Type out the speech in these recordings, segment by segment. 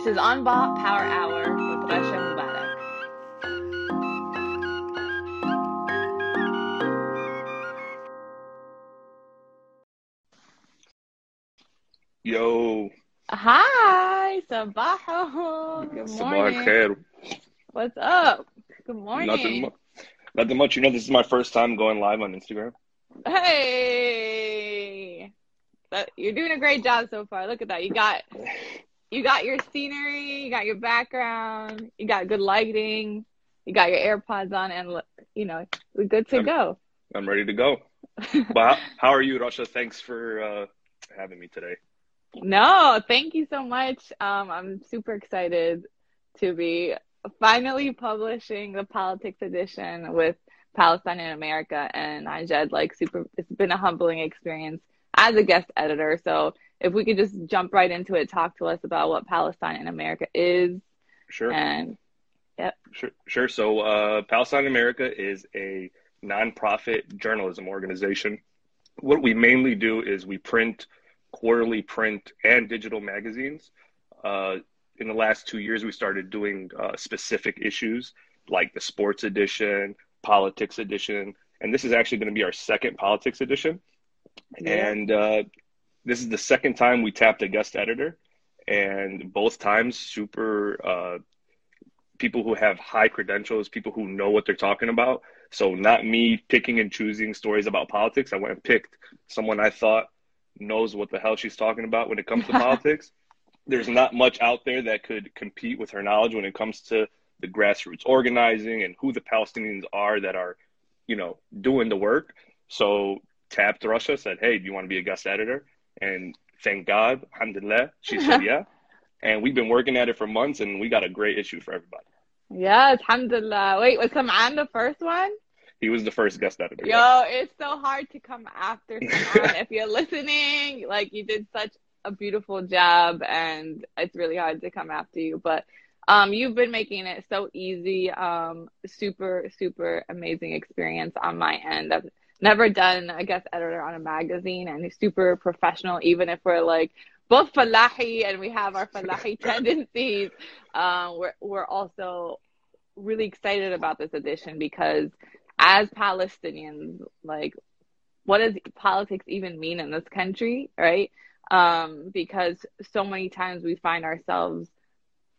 This is Unbought Power Hour with Rasha Mubarak. Yo, Hi, Sabaho. Good morning. khair. What's up? Good morning. Nothing, mu- nothing much. You know, this is my first time going live on Instagram. Hey, that, you're doing a great job so far. Look at that. You got you got your scenery, you got your background, you got good lighting, you got your AirPods on, and look, you know we're good to I'm- go. I'm ready to go. But how, how are you, Rasha? Thanks for uh, having me today. No, thank you so much. Um, I'm super excited to be finally publishing the politics edition with Palestine in America and Najed. Like super, it's been a humbling experience as a guest editor. So if we could just jump right into it, talk to us about what Palestine in America is, Sure, and yep. sure, sure. So, uh, Palestine America is a nonprofit journalism organization. What we mainly do is we print quarterly print and digital magazines. Uh, in the last two years, we started doing uh, specific issues like the sports edition, politics edition, and this is actually going to be our second politics edition. And uh, this is the second time we tapped a guest editor, and both times super uh, people who have high credentials, people who know what they're talking about. So not me picking and choosing stories about politics. I went and picked someone I thought knows what the hell she's talking about when it comes to politics. There's not much out there that could compete with her knowledge when it comes to the grassroots organizing and who the Palestinians are that are, you know, doing the work. So tapped Rasha, said, Hey, do you want to be a guest editor? And thank God, alhamdulillah, she said yeah. And we've been working at it for months and we got a great issue for everybody. yes, alhamdulillah. Wait, was Sam'an the first one? He was the first guest editor. Yo, it's so hard to come after someone. if you're listening, like you did such a beautiful job and it's really hard to come after you. But um you've been making it so easy. Um super, super amazing experience on my end. I've never done a guest editor on a magazine and super professional, even if we're like both falahi and we have our falahi tendencies. Um we're we're also really excited about this edition because as Palestinians, like, what does politics even mean in this country, right? Um, because so many times we find ourselves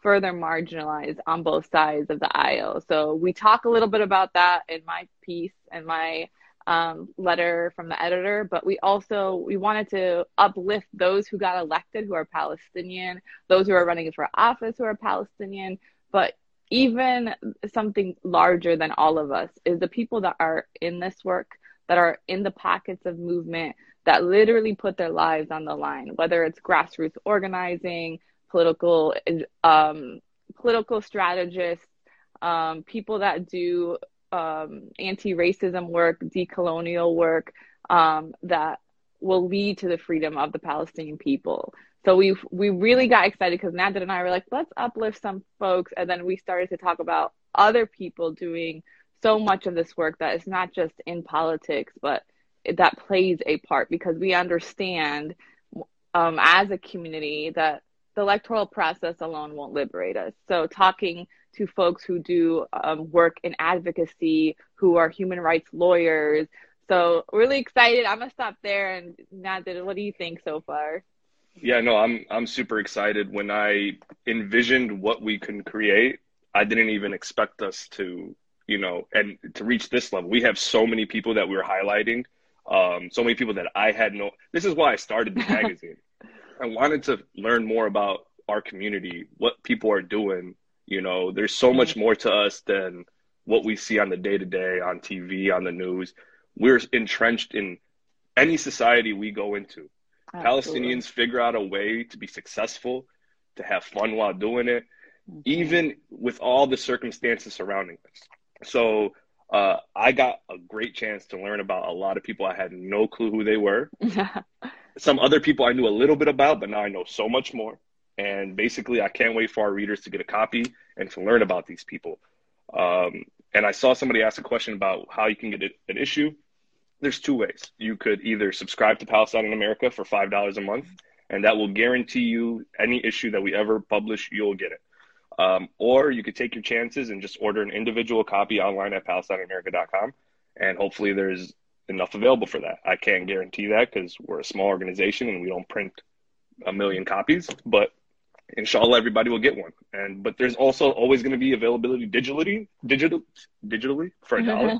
further marginalized on both sides of the aisle. So we talk a little bit about that in my piece and my um, letter from the editor, but we also we wanted to uplift those who got elected who are Palestinian, those who are running for office who are Palestinian, but even something larger than all of us is the people that are in this work, that are in the pockets of movement, that literally put their lives on the line, whether it's grassroots organizing, political, um, political strategists, um, people that do um, anti-racism work, decolonial work, um, that will lead to the freedom of the Palestinian people. So we we really got excited because Nader and I were like, let's uplift some folks, and then we started to talk about other people doing so much of this work that is not just in politics, but that plays a part because we understand um, as a community that the electoral process alone won't liberate us. So talking to folks who do um, work in advocacy, who are human rights lawyers. So really excited. I'm gonna stop there. And Nader, what do you think so far? Yeah, no, I'm I'm super excited. When I envisioned what we can create, I didn't even expect us to, you know, and to reach this level. We have so many people that we we're highlighting, um, so many people that I had no. This is why I started the magazine. I wanted to learn more about our community, what people are doing. You know, there's so much more to us than what we see on the day to day, on TV, on the news. We're entrenched in any society we go into. Absolutely. Palestinians figure out a way to be successful, to have fun while doing it, even with all the circumstances surrounding us. So uh, I got a great chance to learn about a lot of people I had no clue who they were. Some other people I knew a little bit about, but now I know so much more. And basically, I can't wait for our readers to get a copy and to learn about these people. Um, and I saw somebody ask a question about how you can get an issue. there's two ways. You could either subscribe to Palestine in America for five dollars a month, and that will guarantee you any issue that we ever publish, you'll get it. Um, or you could take your chances and just order an individual copy online at PalestineAmerica.com, and hopefully there's enough available for that. I can't guarantee that because we're a small organization and we don't print a million copies, but inshallah everybody will get one. And but there's also always going to be availability digitally, digital, digitally for a dollar.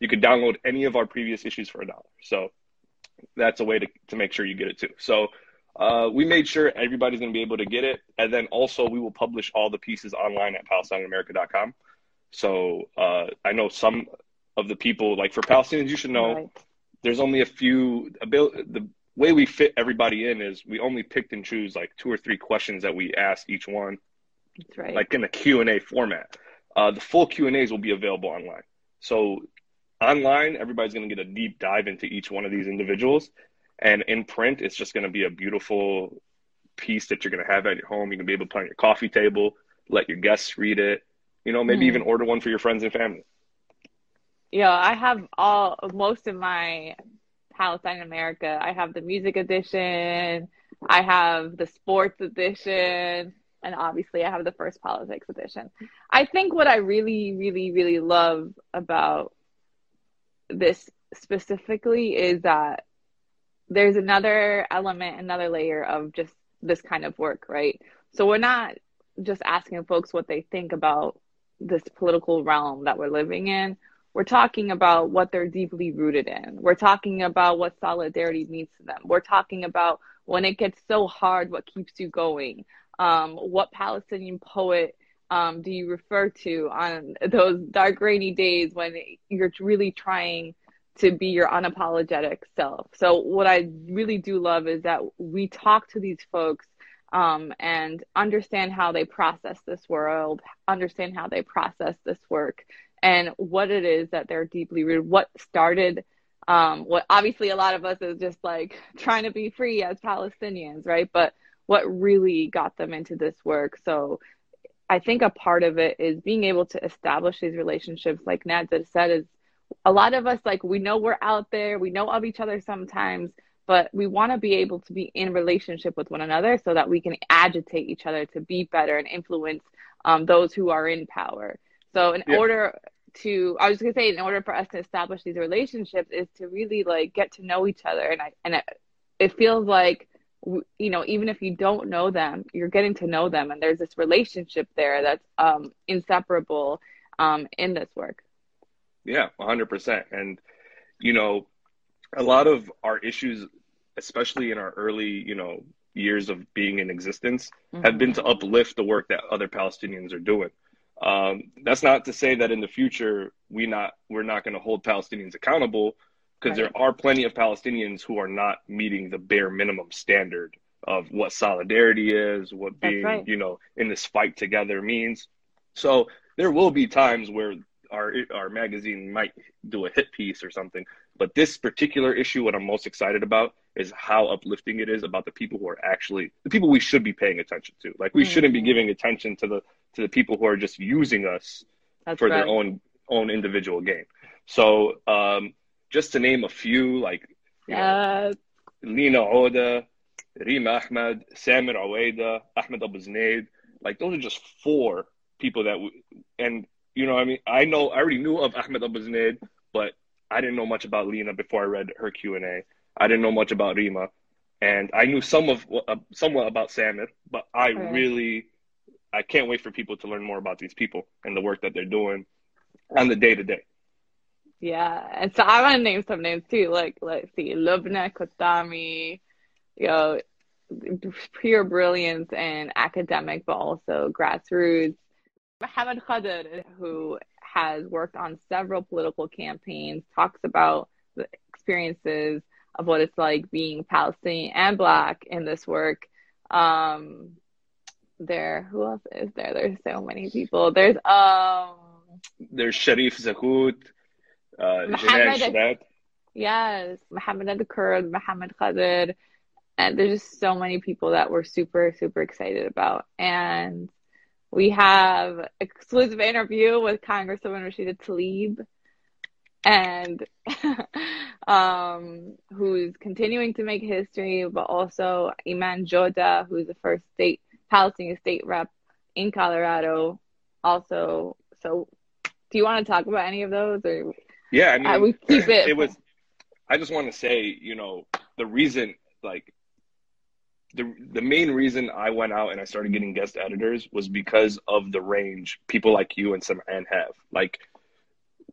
you could download any of our previous issues for a dollar. So that's a way to, to make sure you get it too. So uh, we made sure everybody's going to be able to get it. And then also we will publish all the pieces online at PalestineAmerica.com. So uh, I know some of the people, like for Palestinians, you should know right. there's only a few, the way we fit everybody in is we only picked and choose like two or three questions that we ask each one. That's right. Like in the Q&A format. Uh, the full Q&As will be available online. So online, everybody's going to get a deep dive into each one of these individuals. And in print, it's just going to be a beautiful piece that you're going to have at your home. You can be able to put on your coffee table, let your guests read it, you know, maybe mm. even order one for your friends and family. Yeah, I have all most of my Palestine America. I have the music edition, I have the sports edition, and obviously I have the first politics edition. I think what I really, really, really love about this specifically is that there's another element, another layer of just this kind of work, right? So we're not just asking folks what they think about this political realm that we're living in. We're talking about what they're deeply rooted in. We're talking about what solidarity means to them. We're talking about when it gets so hard, what keeps you going. Um, what Palestinian poet um, do you refer to on those dark, rainy days when you're really trying to be your unapologetic self? So, what I really do love is that we talk to these folks um, and understand how they process this world, understand how they process this work, and what it is that they're deeply rooted. What started um, what obviously a lot of us is just like trying to be free as Palestinians, right? But what really got them into this work. So I think a part of it is being able to establish these relationships, like Nadzid said, is a lot of us like we know we're out there, we know of each other sometimes, but we want to be able to be in relationship with one another so that we can agitate each other to be better and influence um, those who are in power. So in yeah. order to, I was gonna say, in order for us to establish these relationships, is to really like get to know each other, and I and it, it feels like you know even if you don't know them you're getting to know them. And there's this relationship there that's um, inseparable um, in this work. Yeah 100% and you know a lot of our issues especially in our early you know years of being in existence mm-hmm. have been to uplift the work that other palestinians are doing um, that's not to say that in the future we not we're not going to hold palestinians accountable because right. there are plenty of Palestinians who are not meeting the bare minimum standard of what solidarity is, what being, right. you know, in this fight together means. So there will be times where our our magazine might do a hit piece or something, but this particular issue, what I'm most excited about is how uplifting it is about the people who are actually the people we should be paying attention to. Like we mm-hmm. shouldn't be giving attention to the to the people who are just using us That's for right. their own own individual gain. So um, just to name a few, like you know, Lina Oda, Rima Ahmed, Samir Awaida, Ahmed Abuznaid. Like those are just four people that, we, and you know, I mean, I know I already knew of Ahmed Abuznaid, but I didn't know much about Lena before I read her Q and A. I didn't know much about Rima, and I knew some of uh, somewhat about Samir, but I right. really, I can't wait for people to learn more about these people and the work that they're doing on the day to day. Yeah, and so I want to name some names too. Like let's see, Lubna Qutami, you know, pure brilliance and academic, but also grassroots. Mohammed Khader, who has worked on several political campaigns, talks about the experiences of what it's like being Palestinian and Black in this work. Um, there, who else is there? There's so many people. There's um, there's Sharif Zahout. Uh, yes, Muhammad Al Kurd, Muhammad Khadir, and there's just so many people that we're super super excited about, and we have exclusive interview with Congresswoman Rashida Tlaib. And um, who's continuing to make history, but also Iman Jodeh, who's the first state Palestinian state rep in Colorado. Also, so do you want to talk about any of those, or yeah, I mean, uh, we keep it. It was. I just want to say, you know, the reason, like, the the main reason I went out and I started getting guest editors was because of the range people like you and some and have. Like,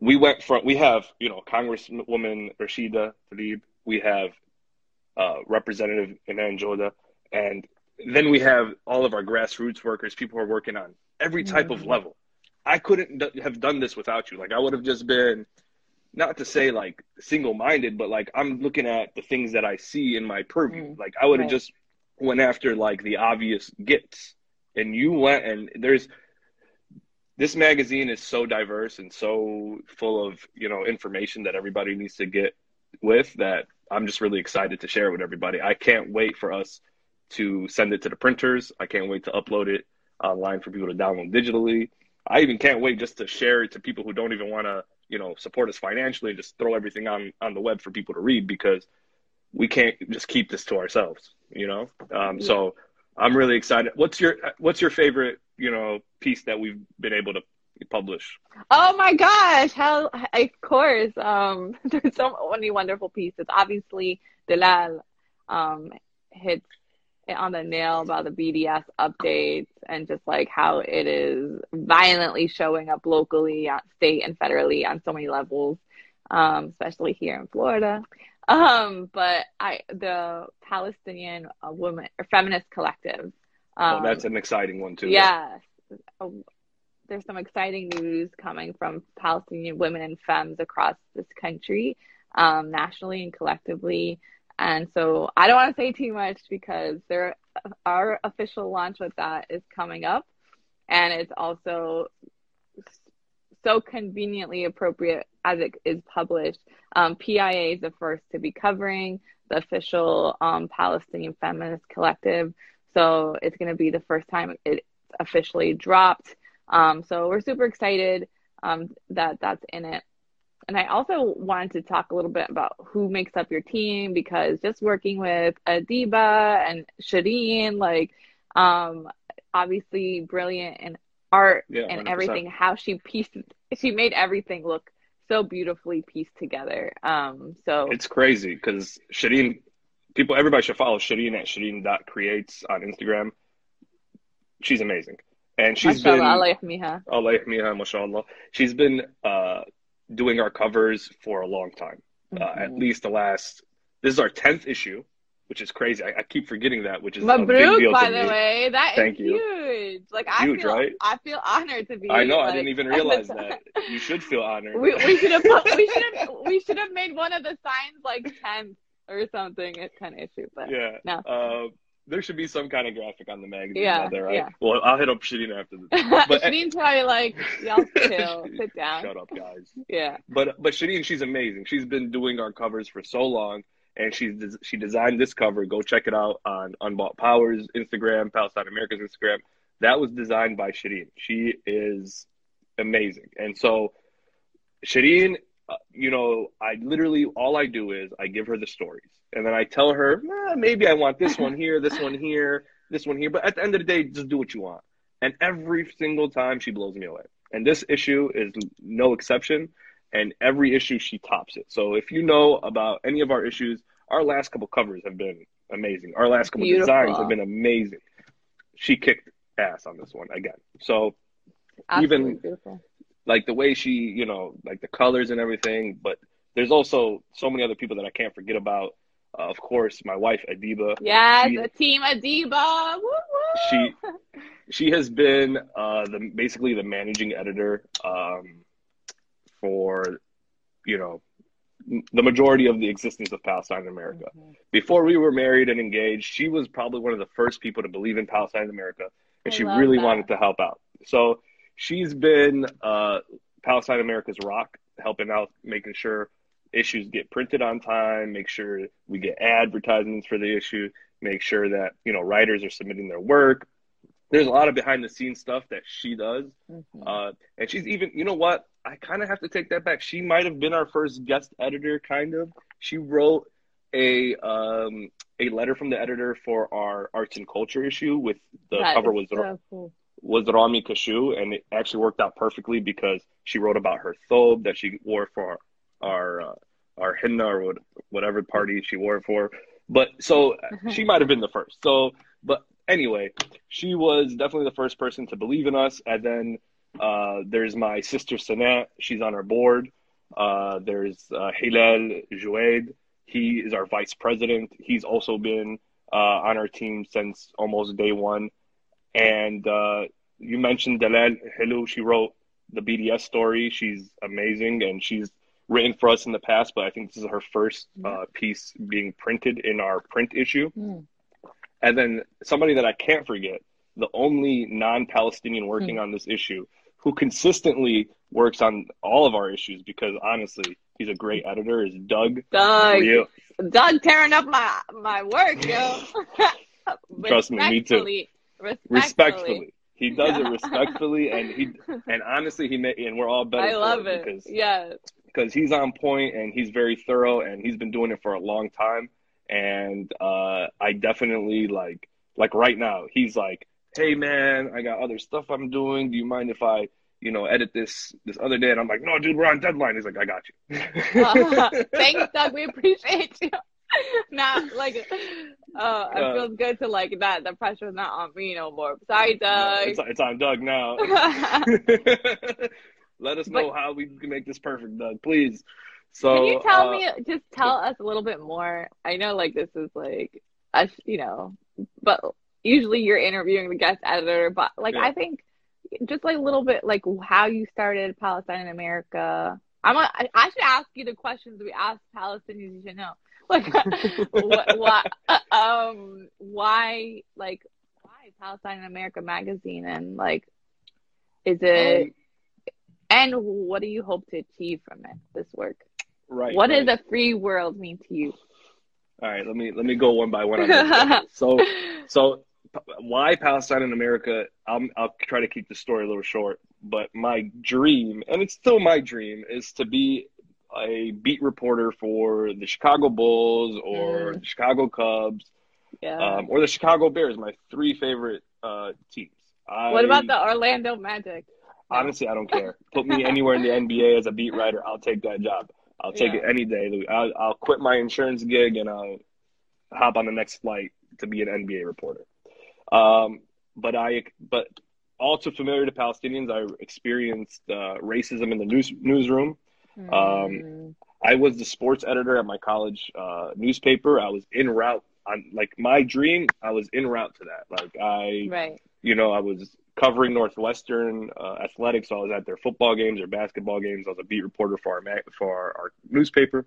we went from we have you know Congresswoman Rashida Tlaib, we have uh, Representative Iman Jodeh, and then we have all of our grassroots workers, people who are working on every type mm-hmm. of level. I couldn't have done this without you. Like I would have just been, not to say like single minded, but like I'm looking at the things that I see in my purview. Mm-hmm. Like I would have right. just went after like the obvious gets, and you went and there's this magazine is so diverse and so full of you know information that everybody needs to get with that I'm just really excited to share it with everybody. I can't wait for us to send it to the printers. I can't wait to upload it online for people to download digitally. I even can't wait just to share it to people who don't even want to, you know, support us financially and just throw everything on on the web for people to read because we can't just keep this to ourselves, you know. Um. So I'm really excited. What's your What's your favorite, you know, piece that we've been able to publish? Oh my gosh! How of course. Um, there's so many wonderful pieces. Obviously, Dalal um, hits on the nail about the BDS updates and just like how it is violently showing up locally, state and federally on so many levels, um, especially here in Florida. Um, but I the Palestinian uh, woman or feminist collective. Um, oh, that's an exciting one too. Yes. Uh, there's some exciting news coming from Palestinian women and femmes across this country, um, nationally and collectively. And so I don't want to say too much because there our official launch with that is coming up, and it's also so conveniently appropriate as it is published. Um, PIA is the first to be covering the official um, Palestinian Feminist Collective, so it's going to be the first time it's officially dropped. Um, so we're super excited um, that that's in it. And I also wanted to talk a little bit about who makes up your team because just working with Adiba and Shireen, like, um, obviously brilliant in art yeah, and 100%. everything, how she pieced, she made everything look so beautifully pieced together. Um, so it's crazy because Shireen, people, everybody should follow Shireen at Shireen.creates on Instagram. She's amazing. And she's mashallah, been, Allah yahmiha, mashallah. She's been, uh, doing our covers for a long time, mm-hmm. uh, at mm-hmm. least the last. This is our tenth issue, which is crazy. I, I keep forgetting that, which is Mabruk, a big deal by to the me. way. That Thank is you. huge. Like I huge, feel, right? I feel honored to be. I know. Like, I didn't even realize that. You should feel honored. We, we should have. we should have. We should have made one of the signs like tenth or something. It's kind of issue, but yeah. No. Uh, there should be some kind of graphic on the magazine. Yeah, there, right? yeah. Well, I'll hit up Shireen after this. But Shireen's probably like, y'all chill, sit down. Shut up, guys. Yeah. But but Shireen, she's amazing. She's been doing our covers for so long, and she's she designed this cover. Go check it out on Unbought Powers Instagram, Palestine America's Instagram. That was designed by Shireen. She is amazing, and so Shireen, uh, you know, I literally all I do is I give her the stories and then I tell her, eh, maybe I want this one here, this one here, this one here. But at the end of the day, just do what you want. And every single time she blows me away. And this issue is no exception. And every issue she tops it. So if you know about any of our issues, our last couple covers have been amazing. Our last couple Beautiful. designs have been amazing. She kicked ass on this one again. So Absolutely even beautiful. Like the way she, you know, like the colors and everything, but there's also so many other people that I can't forget about uh, of course, my wife Adiba. Yeah, the team Adiba. Woo-woo. She she has been uh, the basically the managing editor um, for you know the majority of the existence of Palestine in America. Mm-hmm. Before we were married and engaged, she was probably one of the first people to believe in Palestine in America, and I she really that. wanted to help out. So she's been uh, Palestine America's rock, helping out, making sure issues get printed on time, make sure we get advertisements for the issue, make sure that, you know, writers are submitting their work. there's a lot of behind the scenes stuff that she does. Mhm. Uh, and she's even, you know what? I kind of have to take that back. She might have been our first guest editor, kind of. She wrote a um, a letter from the editor for our arts and culture issue with the That cover was so cool. Was Rami Kashou, and it actually worked out perfectly because she wrote about her thobe that she wore for our uh, our henna or whatever party she wore it for. But so she might have been the first. So, but anyway, she was definitely the first person to believe in us. And then uh, there's my sister Sanat. She's on our board. Uh, there's uh, Hilal Jouaid. He is our vice president. He's also been uh, on our team since almost day one. And uh, you mentioned Dalal Hilou. She wrote the BDS story. She's amazing, and she's written for us in the past. But I think this is her first uh, piece being printed in our print issue. Mm. And then somebody that I can't forget, the only non-Palestinian working on this issue, who consistently works on all of our issues because honestly, he's a great editor. Is Doug? Doug, Doug tearing up my my work, yo. Trust me, me too. Respectfully. respectfully, he does it respectfully, and he and honestly, he may, and we're all better. I love it because Yes. because he's on point and he's very thorough and he's been doing it for a long time. And uh, I definitely like like right now he's like, hey man, I got other stuff I'm doing. Do you mind if I you know edit this this other day? And I'm like, no, dude, we're on deadline. He's like, I got you. Thanks, Doug. We appreciate you. not like, uh, it Uh, feels good to like that. The pressure's not on me no more. Sorry, Doug. it's, it's on Doug now. Let us know how we can make this perfect, Doug, please. So Can you tell uh, me, just tell us a little bit more? I know, like, this is like, us, you know, but usually you're interviewing the guest editor, but like, Yeah. I think just like a little bit, like, how you started Palestine in America. I'm a, I, I should ask you the questions we ask Palestinians you should know. Like, what, what, um, why, like, why Palestine in America magazine? And like, is it, um, and what do you hope to achieve from it, this work? right. What right. does a free world mean to you? All right, let me let me go one by one on so so why Palestine in America? I'll I'll try to keep the story a little short, but my dream, and it's still my dream, is to be a beat reporter for the Chicago Bulls or Mm. the Chicago Cubs yeah. um, or the Chicago Bears. My three favorite uh, teams. I, what about the Orlando Magic? Honestly, I don't care. Put me anywhere in the NBA as a beat writer. I'll take that job. I'll take Yeah. it any day. I'll, I'll quit my insurance gig and I'll hop on the next flight to be an NBA reporter. Um, but I, but all too familiar to Palestinians, I experienced uh, racism in the news newsroom. Mm. I was the sports editor at my college uh, newspaper. I was in route on like my dream. I was in route to that. Like I, right. you know, I was covering Northwestern uh, athletics. So I was at their football games or basketball games. I was a beat reporter for our for our, our newspaper.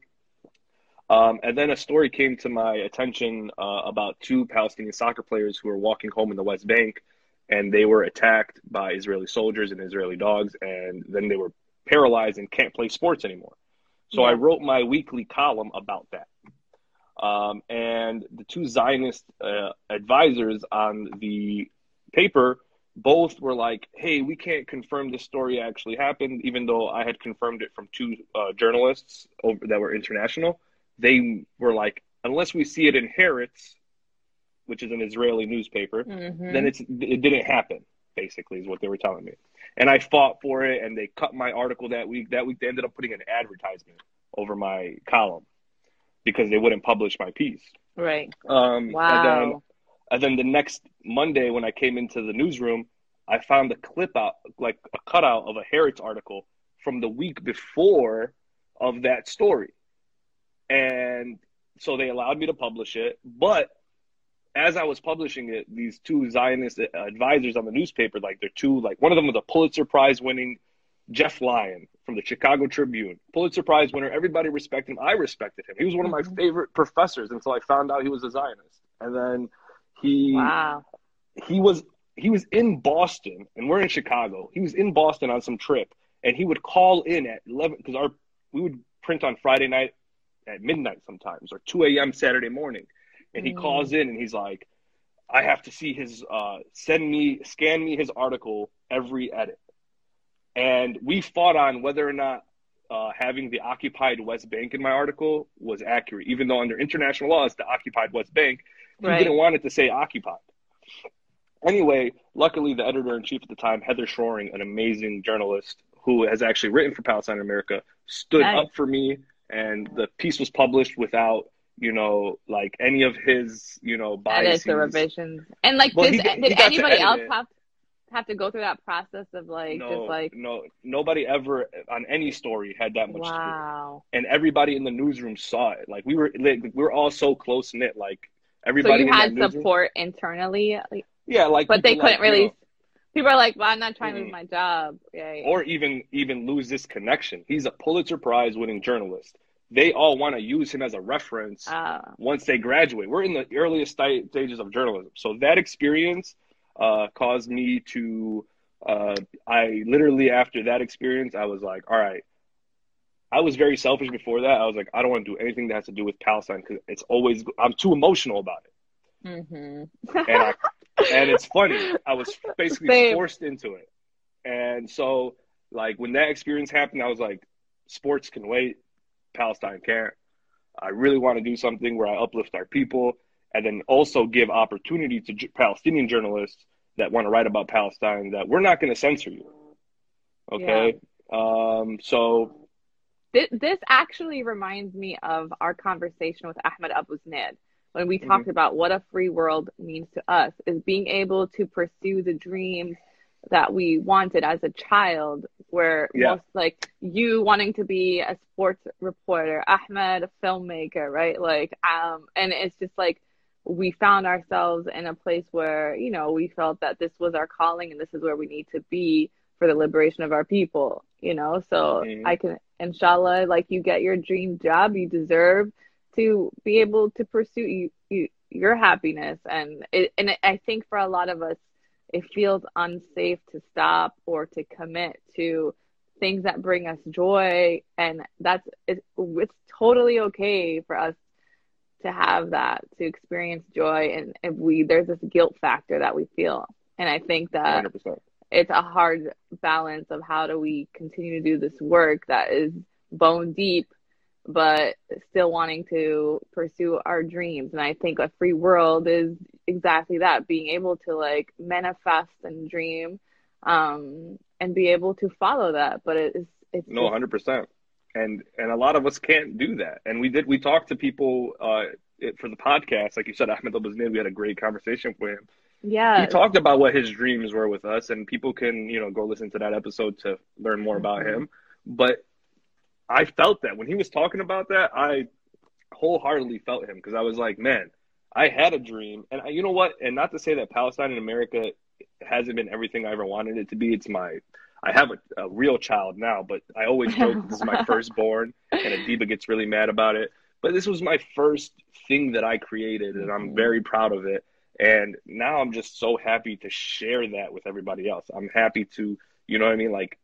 Um, and then a story came to my attention uh, about two Palestinian soccer players who were walking home in the West Bank, and they were attacked by Israeli soldiers and Israeli dogs, and then they were paralyzed and can't play sports anymore. So I wrote my weekly column about that. Um, and the two Zionist uh, advisors on the paper both were like, "Hey, we can't confirm this story actually happened," even though I had confirmed it from two uh, journalists over, that were international. They were like, "Unless we see it in Haaretz, which is an Israeli newspaper, Mhm. then it's it didn't happen." Basically, is what they were telling me. And I fought for it, and they cut my article that week. That week, they ended up putting an advertisement over my column because they wouldn't publish my piece. right. Um, And then, Wow. and then the next Monday, when I came into the newsroom, I found a clip out, like a cutout of a Haaretz article from the week before of that story. And so they allowed me to publish it. But as I was publishing it, these two Zionist advisors on the newspaper, like they're two, like one of them was a Pulitzer Prize winning Jeff Lyon from the Chicago Tribune, Pulitzer Prize winner. Everybody respected him. I respected him. He was one of my Mhm. favorite professors until I found out he was a Zionist. And then he wow. he was he was in Boston and we're in Chicago. He was in Boston on some trip and he would call in at 11 because our we would print on Friday night at midnight sometimes or 2 a.m. Saturday morning. And he Mm. calls in and he's like, I have to see his uh, send me scan me his article every edit, and we fought on whether or not uh, having the occupied West Bank in my article was accurate, even though under international law it's the occupied West Bank. He Right. didn't want it to say occupied. Anyway, luckily the editor in chief at the time, Heather Shoring, an amazing journalist who has actually written for Palestine America, stood Nice. up for me, and the piece was published without you know like any of his you know Edits biases. or revisions. And like, Well, did, he got- he did anybody else it. have have to go through that process of like no, just like no, nobody ever on any story had that much to do. wow. and everybody in the newsroom saw it. Like we were, like, we were all so close knit. Like So everybody you in had that newsroom, support internally, like, yeah, like but they couldn't like, you really. know, People are like, "Well, I'm not trying to lose Mhm. my job." Or even even lose this connection. He's a Pulitzer Prize winning journalist. They all want to use him as a reference Uh, once they graduate. We're in the earliest stages of journalism, so that experience uh, caused me to. Uh, I literally after that experience, I was like, all right. I was very selfish before that. I was like, I don't want to do anything that has to do with Palestine because it's always I'm too emotional about it. mhm. and I and it's funny. I was basically Same. forced into it, and so like when that experience happened, I was like, sports can wait, Palestine can't. I really want to do something where I uplift our people, and then also give opportunity to j- Palestinian journalists that want to write about Palestine. That we're not going to censor you. Okay. Um. So This, this actually reminds me of our conversation with Ahmed Abuznaid when we talked about what a free world means to us is being able to pursue the dreams that we wanted as a child where Yeah. most like you wanting to be a sports reporter ahmed a filmmaker right like um and it's just like we found ourselves in a place where you know we felt that this was our calling and this is where we need to be for the liberation of our people you know so Mhm. i can inshallah like you get your dream job you deserve to be able to pursue you, you, your happiness and it, and i think for a lot of us it feels unsafe to stop or to commit to things that bring us joy. And that's it's, it's totally okay for us to have that to experience joy. And if we there's this guilt factor that we feel. And i think that 100%. it's a hard balance of how do we continue to do this work that is bone deep but still wanting to pursue our dreams and i think a free world is exactly that being able to like manifest and dream um and be able to follow that but it's it's No, hundred percent. And and a lot of us can't do that. And we did. We talked to people uh, it, for the podcast, like you said, Ahmed Abuznaid. We had a great conversation with him. yeah He talked about what his dreams were with us, and people can you know go listen to that episode to learn more about him. But I felt that when he was talking about that, I wholeheartedly felt him because I was like, man, I had a dream, and I, you know what? And not to say that Palestine in America hasn't been everything I ever wanted it to be. It's my I have a, a real child now, but I always joke this is my firstborn, and Adiba gets really mad about it. But this was my first thing that I created, and I'm Mhm. very proud of it. And now I'm just so happy to share that with everybody else. I'm happy to, you know what I mean, like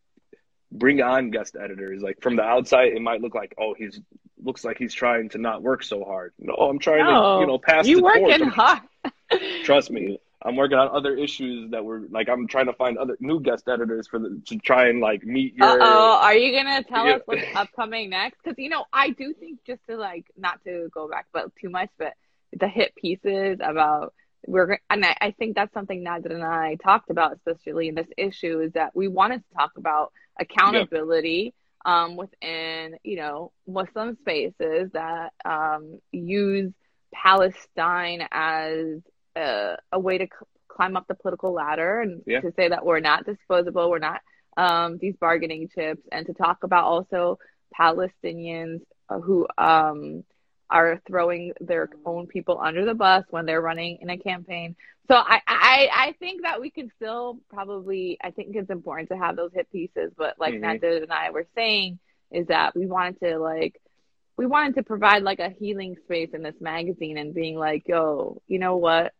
bring on guest editors. Like from the outside, it might look like, oh, he's looks like he's trying to not work so hard. No, I'm trying No, to, you know, pass you working hard Trust me, I'm working on other issues that were like I'm trying to find other new guest editors for the to try and like meet your. Oh, are you gonna tell us what's upcoming next? Because you know, I do think just to like not to go back, but too much, but the hit pieces about we're and I, I think that's something Nader and I talked about, especially in this issue, is that we wanted to talk about accountability um, within you know Muslim spaces that um, use Palestine as a, a way to c- climb up the political ladder and Yeah. to say that we're not disposable, we're not um, these bargaining chips, and to talk about also Palestinians who um, are throwing their own people under the bus when they're running in a campaign. So I, I, I think that we can still probably, I think it's important to have those hit pieces, but like Mhm. Nader and I were saying, is that we wanted to like, we wanted to provide like a healing space in this magazine and being like, yo, you know what?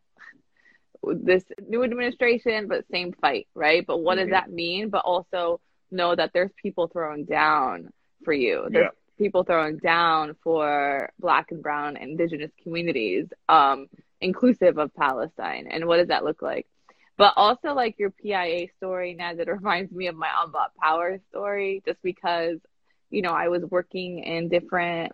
This new administration, but same fight, right? But what Mhm. does that mean? But also know that there's people throwing down for you. There's Yeah. People throwing down for black and brown indigenous communities. Um, inclusive of Palestine and what does that look like? But also like your PIA story now that reminds me of my Unbought Power story, just because, you know, I was working in different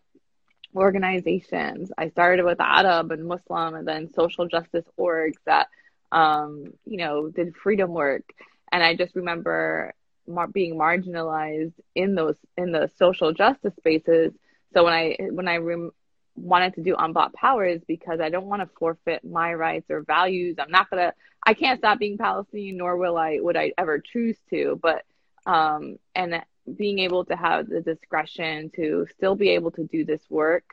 organizations. I started with Arab and Muslim and then social justice orgs that, um, you know, did freedom work. And I just remember mar- being marginalized in those in the social justice spaces. So when I when I rem- wanted to do unbought powers because I don't want to forfeit my rights or values. I'm not gonna I can't stop being Palestinian nor will I would I ever choose to. But um and being able to have the discretion to still be able to do this work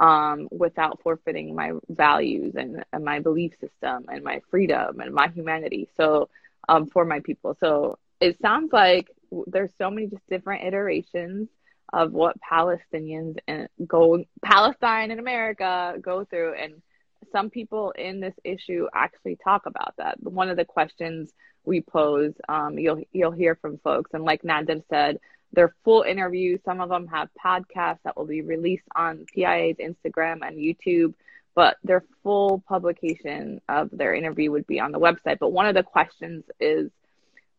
um, without forfeiting my values and, and, my belief system and my freedom and my humanity. So um, for my people. So it sounds like there's so many just different iterations of what Palestinians and go Palestine and America go through and some people in this issue actually talk about that. One of the questions we pose, um, you'll you'll hear from folks, and like Nadim said, they're full interviews. Some of them have podcasts that will be released on PIA's Instagram and YouTube, but their full publication of their interview would be on the website. But one of the questions is,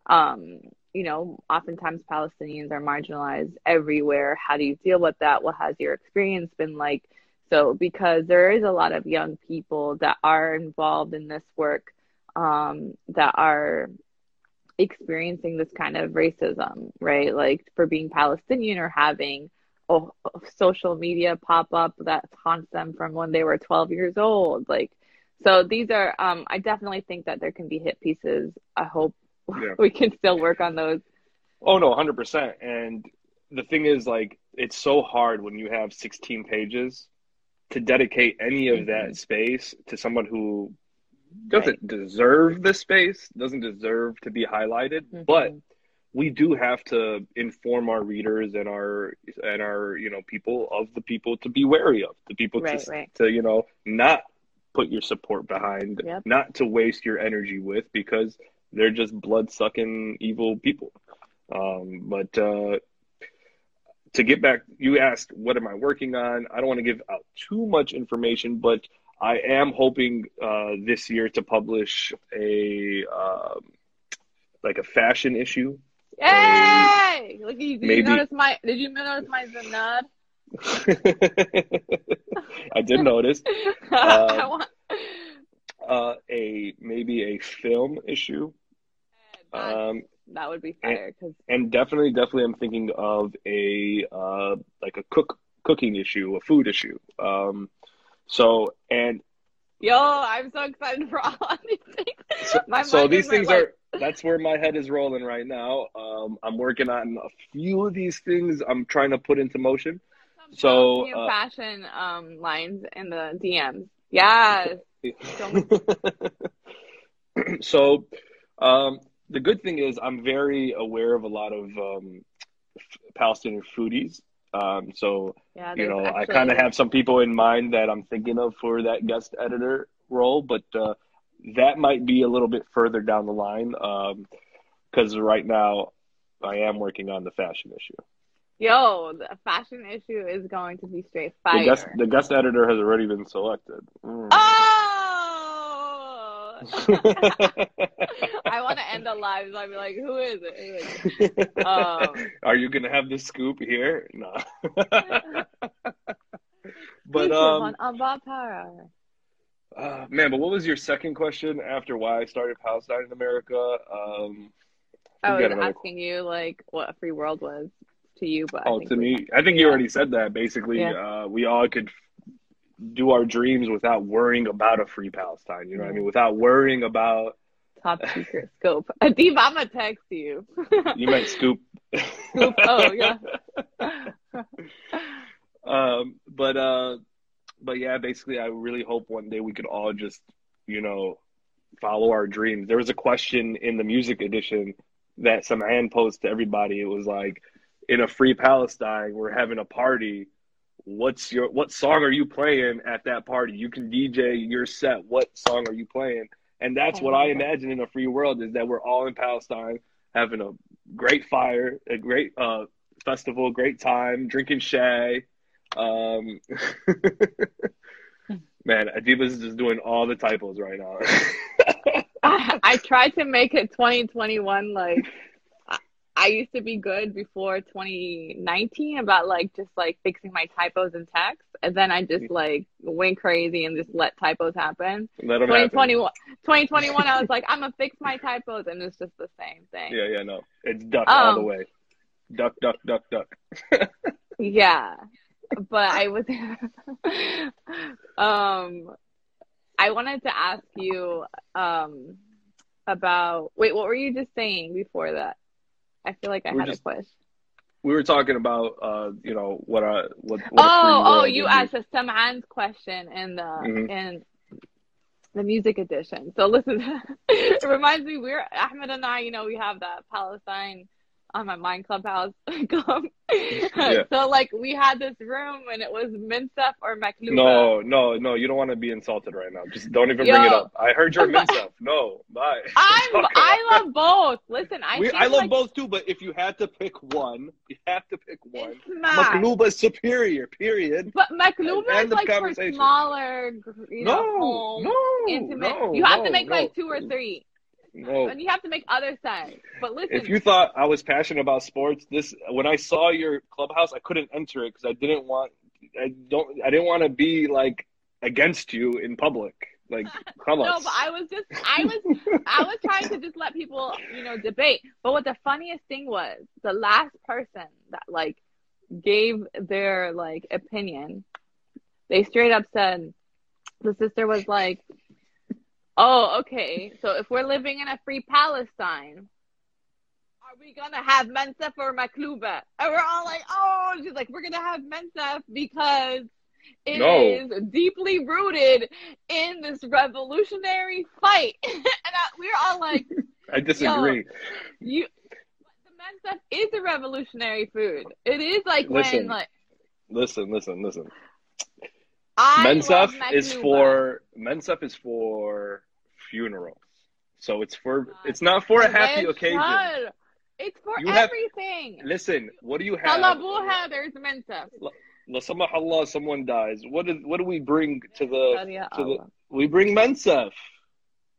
um, you know, oftentimes Palestinians are marginalized everywhere. How do you deal with that? What has your experience been like? So, because there is a lot of young people that are involved in this work um, that are experiencing this kind of racism, right? Like for being Palestinian or having a, social media pop up that haunts them from when they were 12 years old. Like, so these are, um, I definitely think that there can be hit pieces. I hope yeah. we can still work on those. Oh no, 100%. And the thing is like, it's so hard when you have 16 pages to dedicate any of mm-hmm. that space to someone who doesn't right. deserve the space, doesn't deserve to be highlighted, mm-hmm. but we do have to inform our readers and our and our you know people of the people to be wary of the people right, to, right. to you know not put your support behind yep. not to waste your energy with because they're just blood sucking evil people um, but uh, to get back you asked what am i working on i don't want to give out too much information but I am hoping uh, this year to publish a um, like a fashion issue. Hey, look! Did maybe... you notice my? Did you notice my Zanad? I did notice. Uh, want... uh, a maybe a film issue. That, um, that would be fair. Cause... And, and, definitely, definitely, I'm thinking of a uh, like a cook cooking issue, a food issue. Um, so and yo, I'm so excited for all these things. So, so these things like... are that's where my head is rolling right now. Um, I'm working on a few of these things. I'm trying to put into motion. Some so uh, fashion um, lines in the DMs. Yes. so um, the good thing is I'm very aware of a lot of um, Palestinian foodies. Um, so yeah, you know, actually... I kind of have some people in mind that I'm thinking of for that guest editor role, but uh, that might be a little bit further down the line because um, right now I am working on the fashion issue. Yo, the fashion issue is going to be straight fire. The guest, the guest editor has already been selected. Mm. Oh! I want to end the live, so I'd be like, "Who is it?" It? Um, Are you gonna have the scoop here? No. but um, Uh, man, but what was your second question after why I started Palestine in America? Um, I was asking you like what a free world was to you, but oh, to me, I think you already said that. Basically, yeah. uh, we all could do our dreams without worrying about a free Palestine. You know what I mean? Without worrying about top secret scope. Adib, I'm gonna text you. you meant scoop. scoop. Oh yeah. um, but uh, but yeah, basically, I really hope one day we could all just, you know, follow our dreams. There was a question in the music edition that some hand posed to everybody. It was like, in a free Palestine, we're having a party what's your what song are you playing at that party? You can dj your set. What song are you playing? And that's what i imagine in a free world is that we're all in palestine having a great fire a great uh, festival great time drinking shay um, Man, Adiba is just doing all the typos right now. I, I tried to make it 2021 like I- used to be good before 2019 about like just like fixing my typos in text, and then I just like went crazy and just let typos happen. Let 'em happen. 2021, 2021, I was like, I'm gonna fix my typos, and it's just the same thing. Yeah, yeah, no. It's duck all the Um, way. Duck, duck, duck, duck. Yeah, but I was, um, I wanted to ask you, um, about wait, what were you just saying before that? I feel like I We're had just- a question. We were talking about, uh, you know, what uh, what. what a Oh, oh, you asked a Saman's question in the Mhm. in the music edition. So listen, it reminds me we're Ahmed and I. You know, we have that Palestine on my mind clubhouse club. Yeah. So like we had this room and it was Minsef or Makluba. No, no, no. You don't want to be insulted right now. Just don't even bring it up. I heard your But- mincef. No, bye. I'm I love both. Listen, I We, I love like both too, but if you had to pick one, you have to pick one. Makluba is superior. Period. But Makluba is like for smaller, you know, No, home, no, intimate. no, you have no, to make like two or three. No. And you have to make other sides. But listen, If you thought I was passionate about sports, this when I saw your clubhouse, I couldn't enter it because I didn't want. I don't. I didn't want to be like against you in public. Like, come on. no, but I was just, I was, I was trying to just let people, you know, debate. But what the funniest thing was, the last person that like gave their like opinion, they straight up said, the sister was like, "Oh, okay. So if we're living in a free Palestine." Are we gonna have Mensef or Makluba? And we're all like, oh, she's like, we're gonna have Mensef because it is No. deeply rooted in this revolutionary fight. and I, we're all like, I disagree. you. The Mensef is a revolutionary food. It is like when Listen, like Listen, listen, listen. I Mensef is for Mensef is for funerals. So it's for it's not for a happy Well, occasion. shut. It's for You have- everything. Listen, what do you have? Talabuha, there's Mensef. La Allah, someone dies. What is what do we bring to the to the we bring Mensef.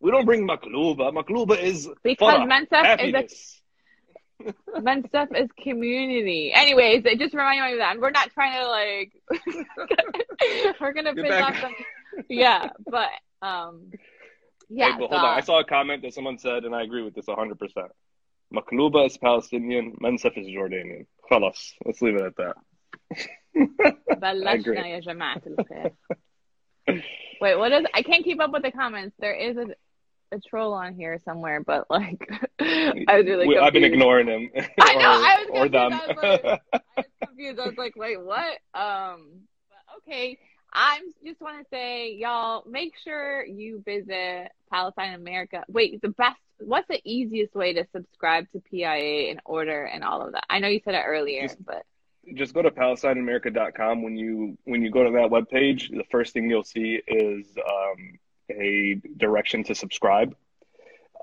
We don't bring Makluba. Makluba is Because farah, Mensef is a happiness. Is community. Anyways, it just reminded me of that. And we're not trying to like we're gonna piss off some Yeah, but um yeah, Hey, but so, hold on. I saw a comment that someone said, and I agree with this 100%. Makluba is Palestinian, Mensef is Jordanian. Khalas. Let's leave it at that. I agree. بلشنا يا جماعة الخير. Wait, what is I can't keep up with the comments. There is a a troll on here somewhere, but like I was really We- I've been confused. ignoring him. I know, or, I was or confused. them. I was like- I was confused. I was like, wait, what? Um, but okay. I just want to say, y'all, make sure you visit Palestine America. Wait, the best. What's the easiest way to subscribe to PIA and order and all of that? I know you said it earlier, Just- but just go to palestineamerica.com when you when you go to that webpage the first thing you'll see is um, a direction to subscribe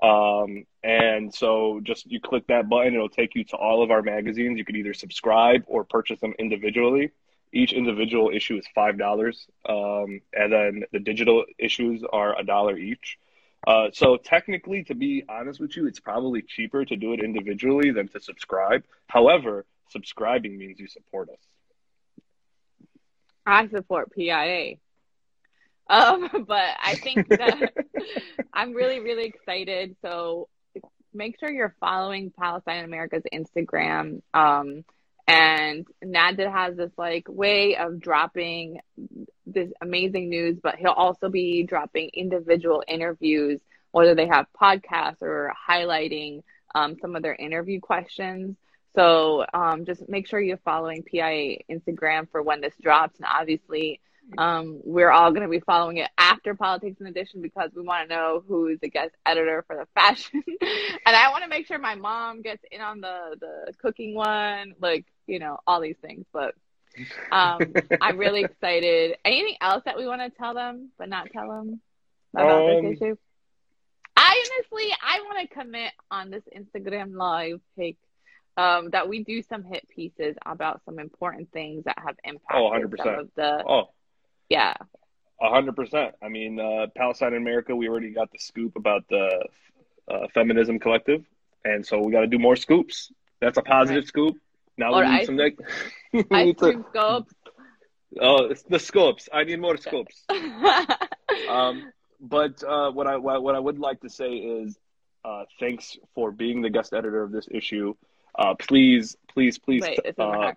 um, and so just you click that button it'll take you to all of our magazines you could either subscribe or purchase them individually each individual issue is five dollars um, and then the digital issues are a dollar each uh, so technically to be honest with you it's probably cheaper to do it individually than to subscribe however subscribing means you support us. I support PIA. Um, but I think that I'm really, really excited. So make sure you're following Palestine America's Instagram. Um, and Nader has this like way of dropping this amazing news, but he'll also be dropping individual interviews, whether they have podcasts or highlighting um, some of their interview questions. So um, just make sure you're following PIA Instagram for when this drops. And obviously, um, we're all going to be following it after Politics in Addition because we want to know who's the guest editor for the fashion. and I want to make sure my mom gets in on the, the cooking one, like, you know, all these things. But um, I'm really excited. Anything else that we want to tell them, but not tell them about Um, this issue? I honestly, I want to commit on this Instagram live pic um, that we do some hit pieces about some important things that have impacted Oh, 100%. some of the Oh, yeah. A hundred percent. I mean, uh, Palestine in America. We already got the scoop about the uh, feminism collective, and so we got to do more scoops. That's a positive right. scoop. Now or we need some ice cream scopes. Oh, it's the scopes. I need more scopes. um, but uh, what I what I would like to say is uh, thanks for being the guest editor of this issue. Uh, please, please, please. Wait, uh,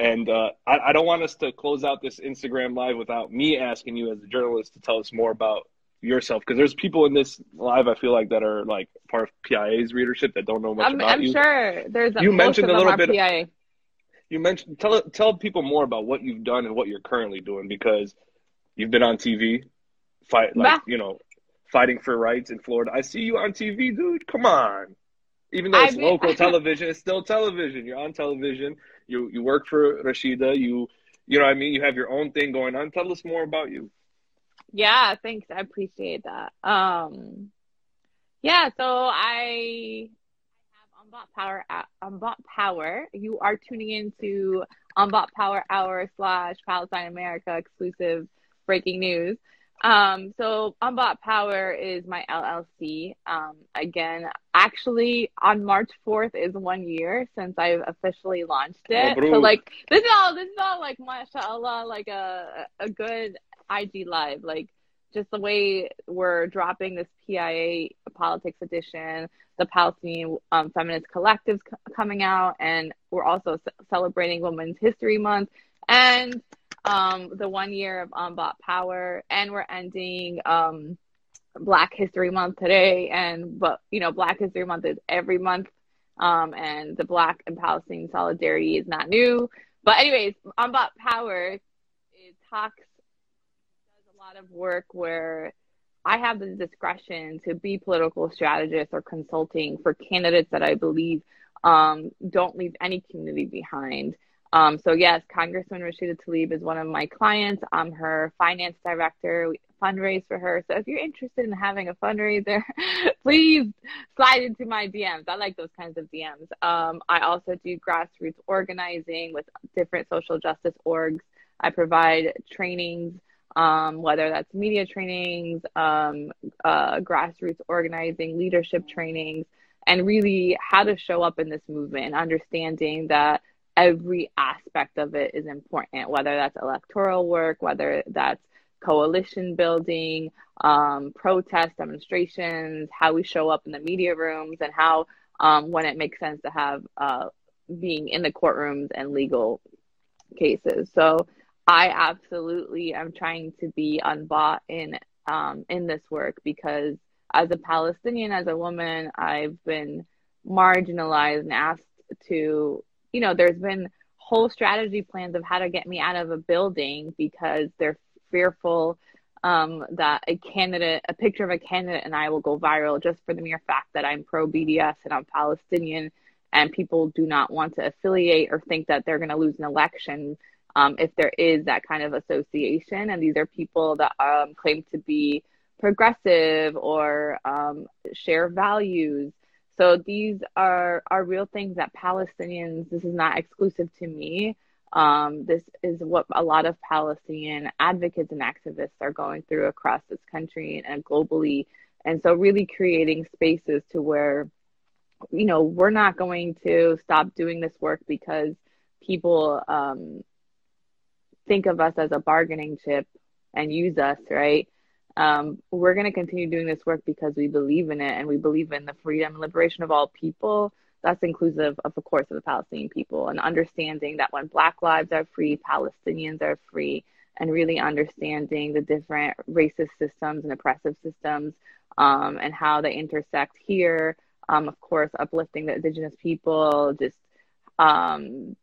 and uh, I, I, don't want us to close out this Instagram live without me asking you, as a journalist, to tell us more about yourself. Because there's people in this live, I feel like, that are like part of PIA's readership that don't know much I'm, about I'm you. I'm sure there's. A, you mentioned a little bit. PIA. You mentioned tell tell people more about what you've done and what you're currently doing because you've been on TV, fight like you know, fighting for rights in Florida. I see you on TV, dude. Come on. Even though it's I've local been... television, it's still television. You're on television. You you work for Rashida. You you know what I mean. You have your own thing going on. Tell us more about you. Yeah, thanks. I appreciate that. Um, yeah. So I have Unbought Power. Unbought Power. You are tuning into Unbought Power Hour slash Palestine America exclusive breaking news. Um, so Unbought Power is my LLC. Um, again, actually on March 4th is one year since I've officially launched it. Oh, so like this is all this is all like mashallah, like a a good IG live. Like just the way we're dropping this PIA politics edition, the Palestinian um, feminist collectives c- coming out, and we're also c- celebrating Women's History Month. And um, the one year of Unbought Power, and we're ending um, Black History Month today. And but you know, Black History Month is every month, um, and the Black and Palestinian solidarity is not new. But anyways, Unbought Power it talks does a lot of work where I have the discretion to be political strategist or consulting for candidates that I believe um, don't leave any community behind. Um, so yes, Congressman Rashida Tlaib is one of my clients. I'm her finance director. We fundraise for her. So if you're interested in having a fundraiser, please slide into my DMs. I like those kinds of DMs. Um, I also do grassroots organizing with different social justice orgs. I provide trainings, um, whether that's media trainings, um, uh, grassroots organizing, leadership trainings, and really how to show up in this movement and understanding that every aspect of it is important, whether that's electoral work, whether that's coalition building, um, protest demonstrations, how we show up in the media rooms, and how um, when it makes sense to have uh, being in the courtrooms and legal cases. So I absolutely am trying to be unbought in um, in this work because as a Palestinian, as a woman, I've been marginalized and asked to you know, there's been whole strategy plans of how to get me out of a building because they're fearful um, that a candidate, a picture of a candidate and I will go viral just for the mere fact that I'm pro BDS and I'm Palestinian and people do not want to affiliate or think that they're going to lose an election um, if there is that kind of association. And these are people that um, claim to be progressive or um, share values so these are are real things that Palestinians. This is not exclusive to me. Um, this is what a lot of Palestinian advocates and activists are going through across this country and globally. And so, really creating spaces to where, you know, we're not going to stop doing this work because people um, think of us as a bargaining chip and use us, right? Um, we're going to continue doing this work because we believe in it and we believe in the freedom and liberation of all people. That's inclusive of, of course, of the Palestinian people and understanding that when Black lives are free, Palestinians are free, and really understanding the different racist systems and oppressive systems um, and how they intersect here. Um, of course, uplifting the indigenous people, just um,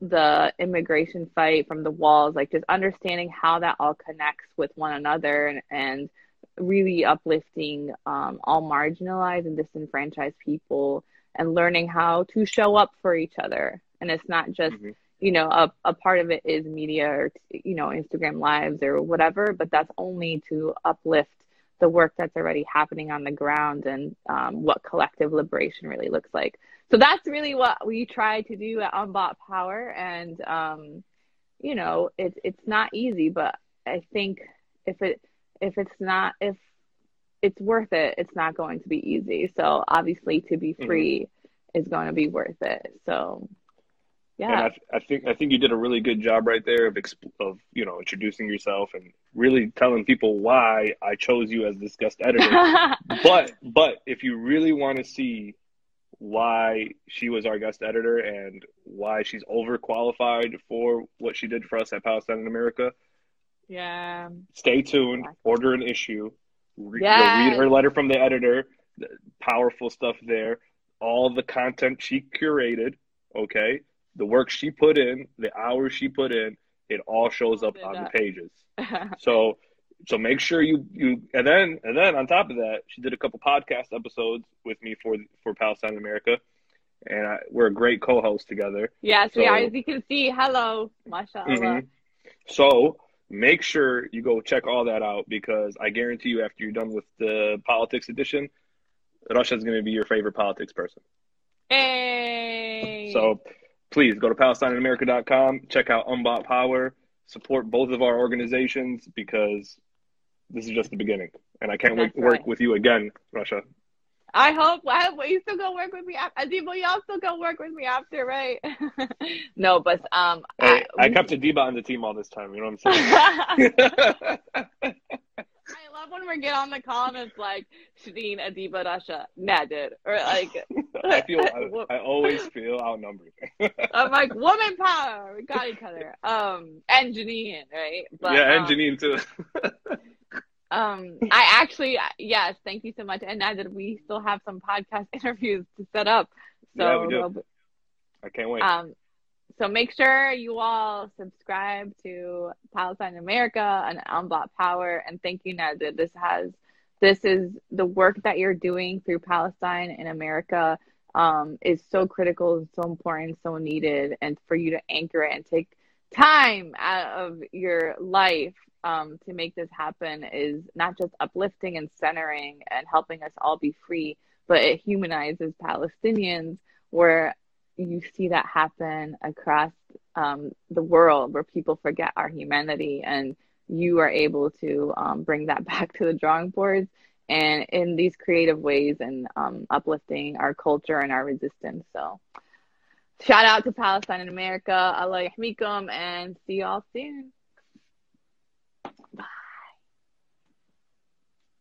the immigration fight from the walls, like just understanding how that all connects with one another and, and really uplifting um, all marginalized and disenfranchised people and learning how to show up for each other. And it's not just, mm-hmm. you know, a, a part of it is media or, you know, Instagram lives or whatever, but that's only to uplift the work that's already happening on the ground and um, what collective liberation really looks like so that's really what we try to do at Unbought Power. And, um, you know, it's, it's not easy, but I think if it if it's not if it's worth it, it's not going to be easy. So obviously, to be Mhm. free is going to be worth it. So And yeah, I, I think I think you did a really good job right there of exp- of you know introducing yourself and really telling people why I chose you as this guest editor. but but if you really want to see why she was our guest editor and why she's overqualified for what she did for us at Palestine in America, yeah, stay tuned. Order an issue. Re-. You'll read her letter from the editor. the Powerful stuff there. All the content she curated. Okay, the work she put in, the hours she put in, it all shows up on the pages. So so make sure you you and then and then on top of that, she did a couple podcast episodes with me for for Palestine in America, and I, we're a great co-host together. yes, we are. As you can see, hello, mashallah. Mhm. So make sure you go check all that out because I guarantee you, after you're done with the politics edition, Rasha's going to be your favorite politics person. Hey. So please go to PalestineInAmerica.com, check out Unbought Power, support both of our organizations because this is just the beginning. And I can't wait work with you again, Rasha. I hope. I hope you still gonna work with me. after Adiba, y'all still gonna work with me after, right? no, but um, Hey, I we- kept Adiba on the team all this time. You know what I'm saying? I love when we get on the call and it's like Shadeen Adiba Rasha Nader or like I feel I, I always feel outnumbered. I'm like woman power. We got each other. Um and Janine, right? But yeah, and um, Janine too. Um I actually yes, thank you so much. And Nader, we still have some podcast interviews to set up. So Yeah, we do. I can't wait. Um, so make sure you all subscribe to Palestine America and Unbought Power. And thank you, that this has this is the work that you're doing through Palestine in America um, is so critical, and so important, so needed, and for you to anchor it and take time out of your life um, to make this happen is not just uplifting and centering and helping us all be free, but it humanizes Palestinians where you see that happen across um, the world where people forget our humanity and you are able to um, bring that back to the drawing boards and in these creative ways and um, uplifting our culture and our resistance. So shout out to Palestine in America. Allah yahmikum and see y'all soon.